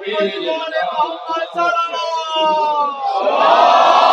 محمد صلی حسین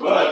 بائے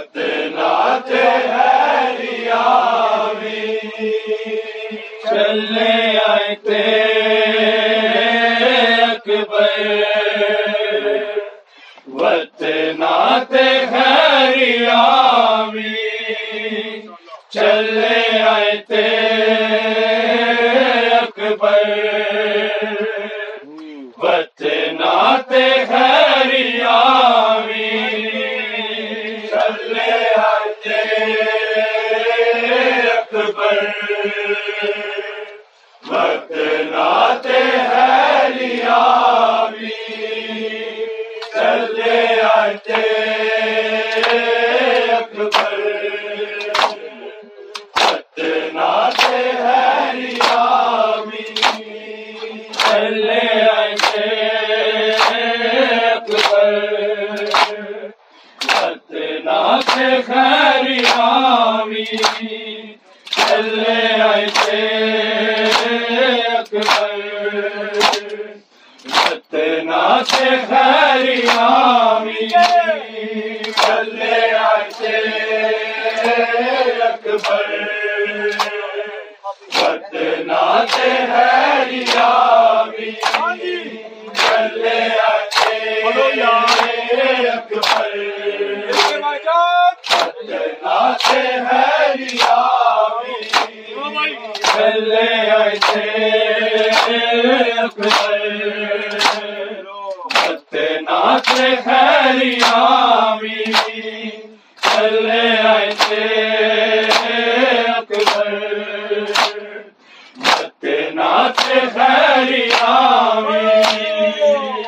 خیر آمین۔ اللہ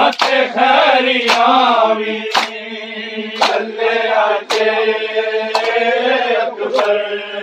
آتے خیریاوی چلے آتے اکبر۔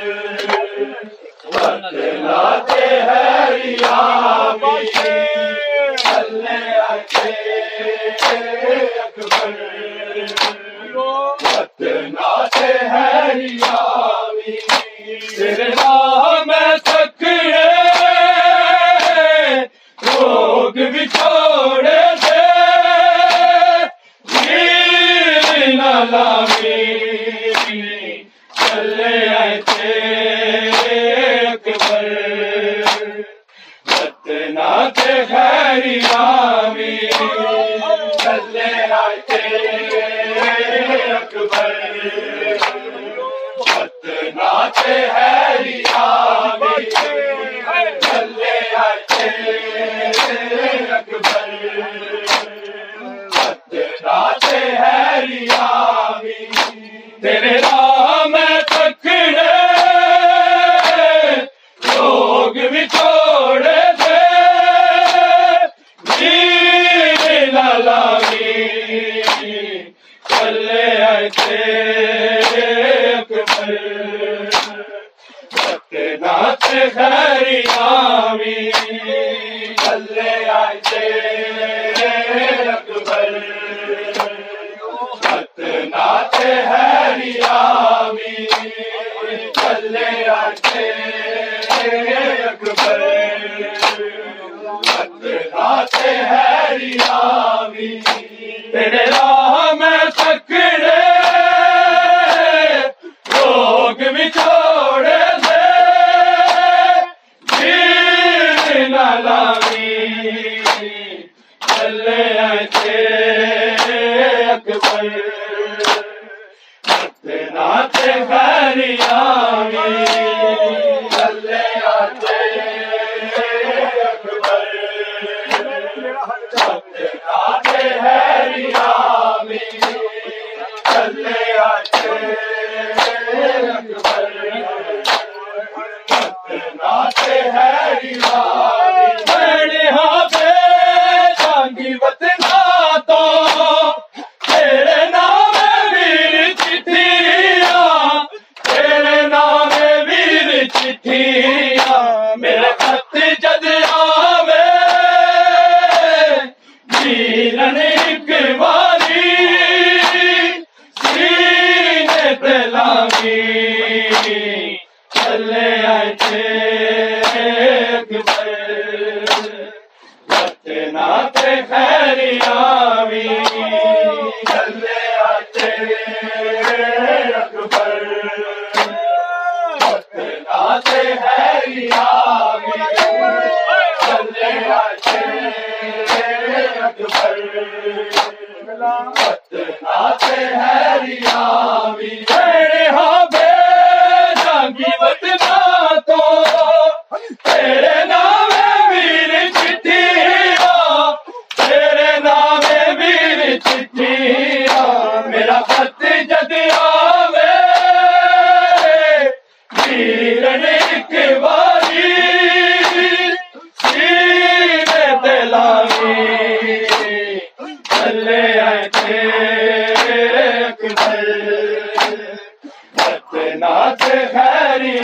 اکبر علاوی شیر لال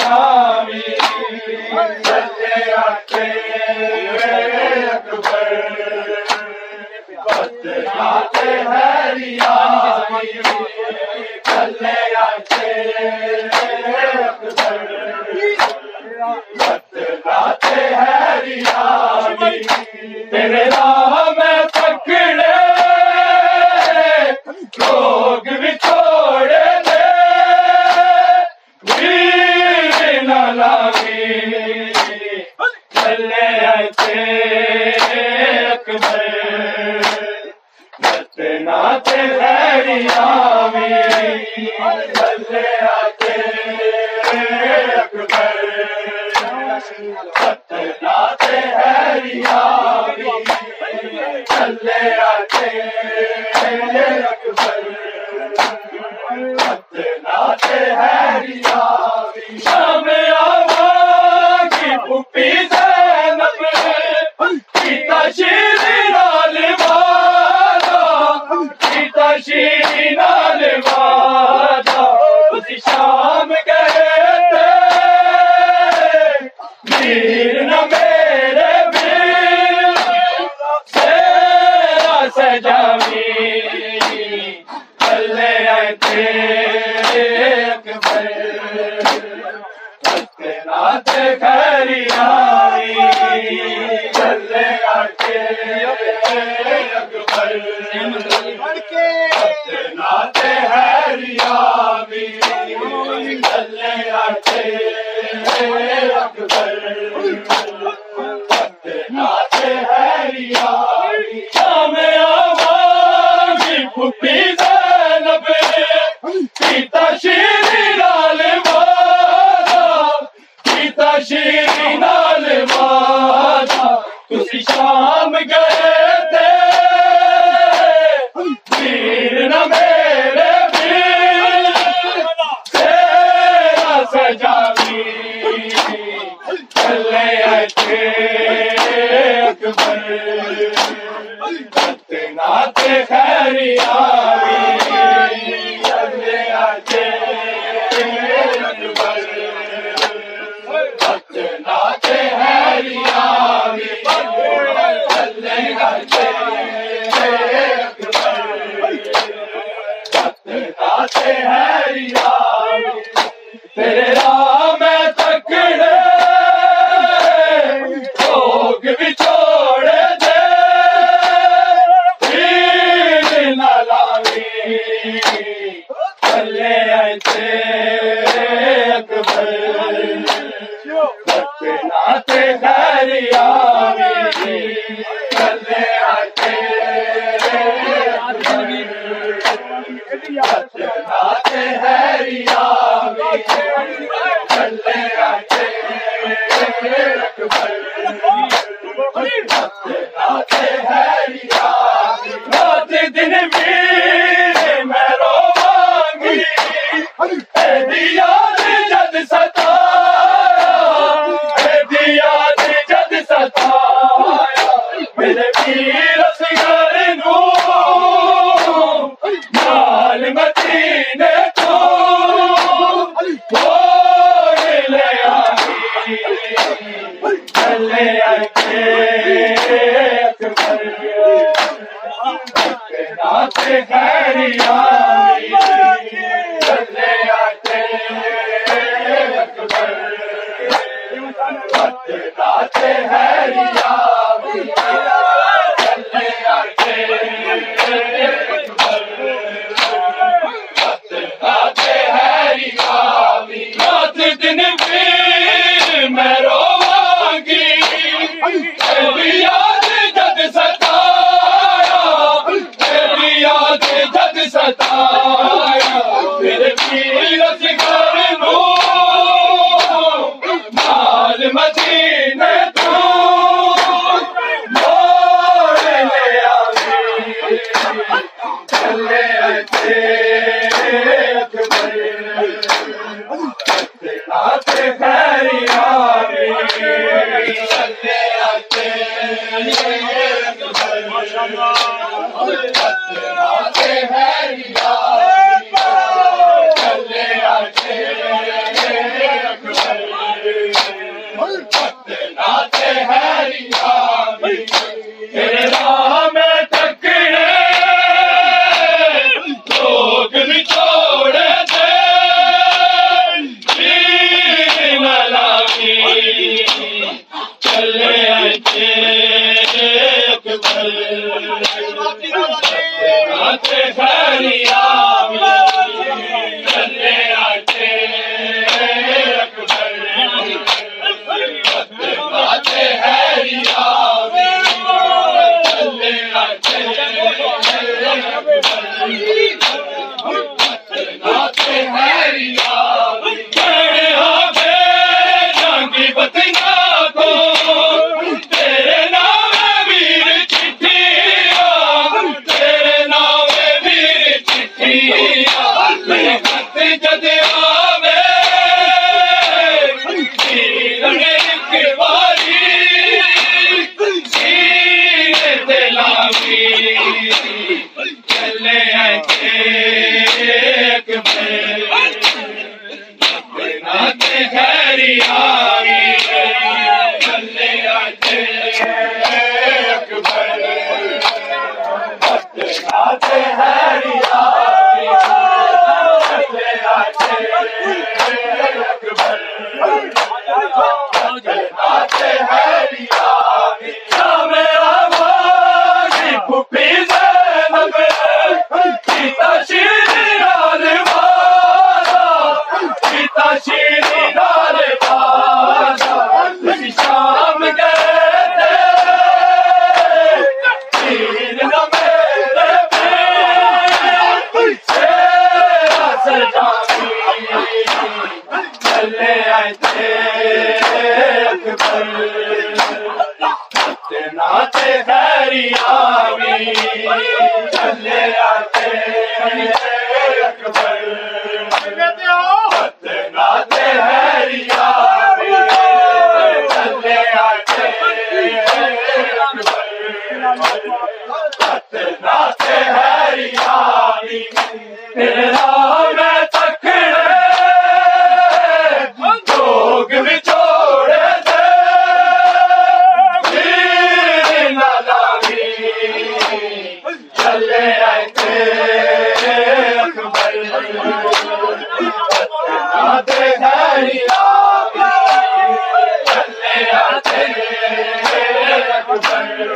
نات اکبر نات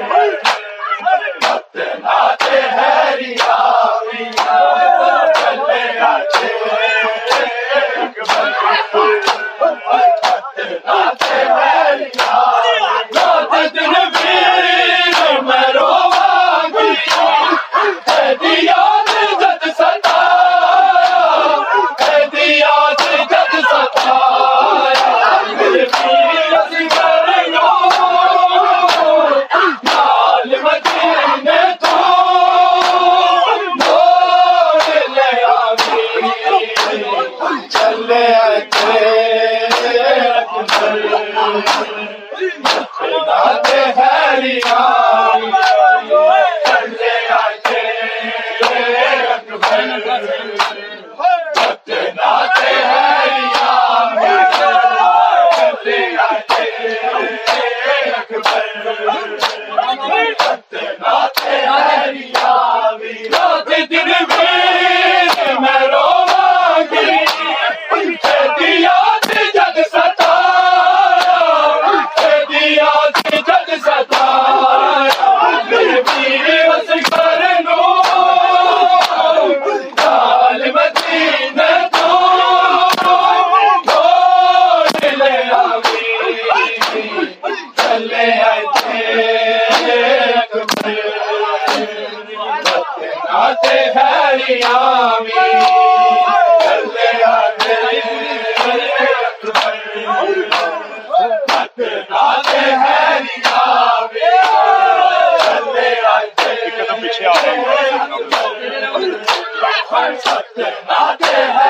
ہیہ پڑھ سکتے آتے ہیں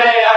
ہے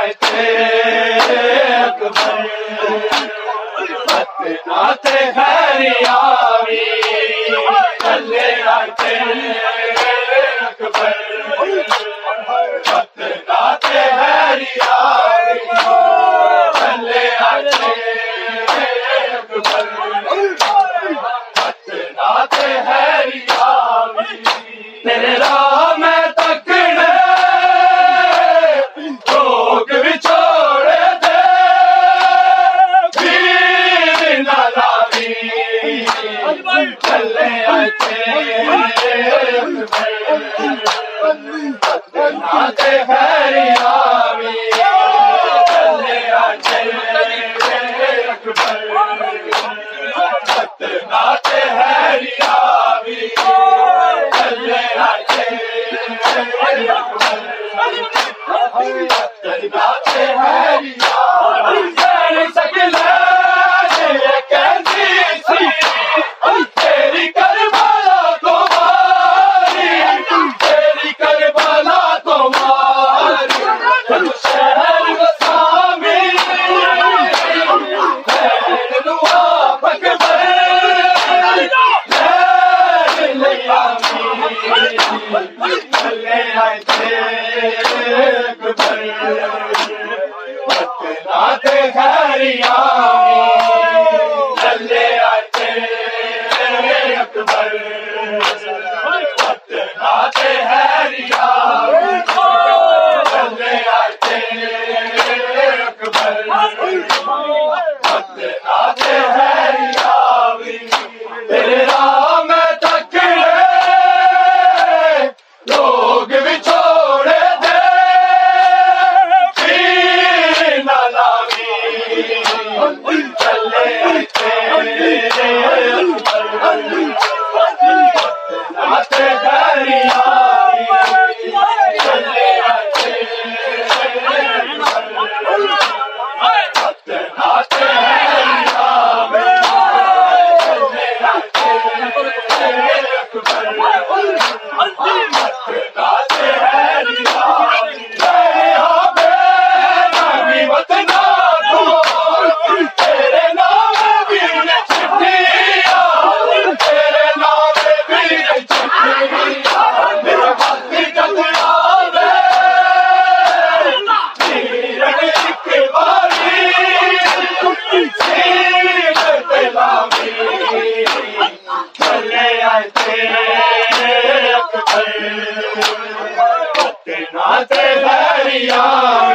بت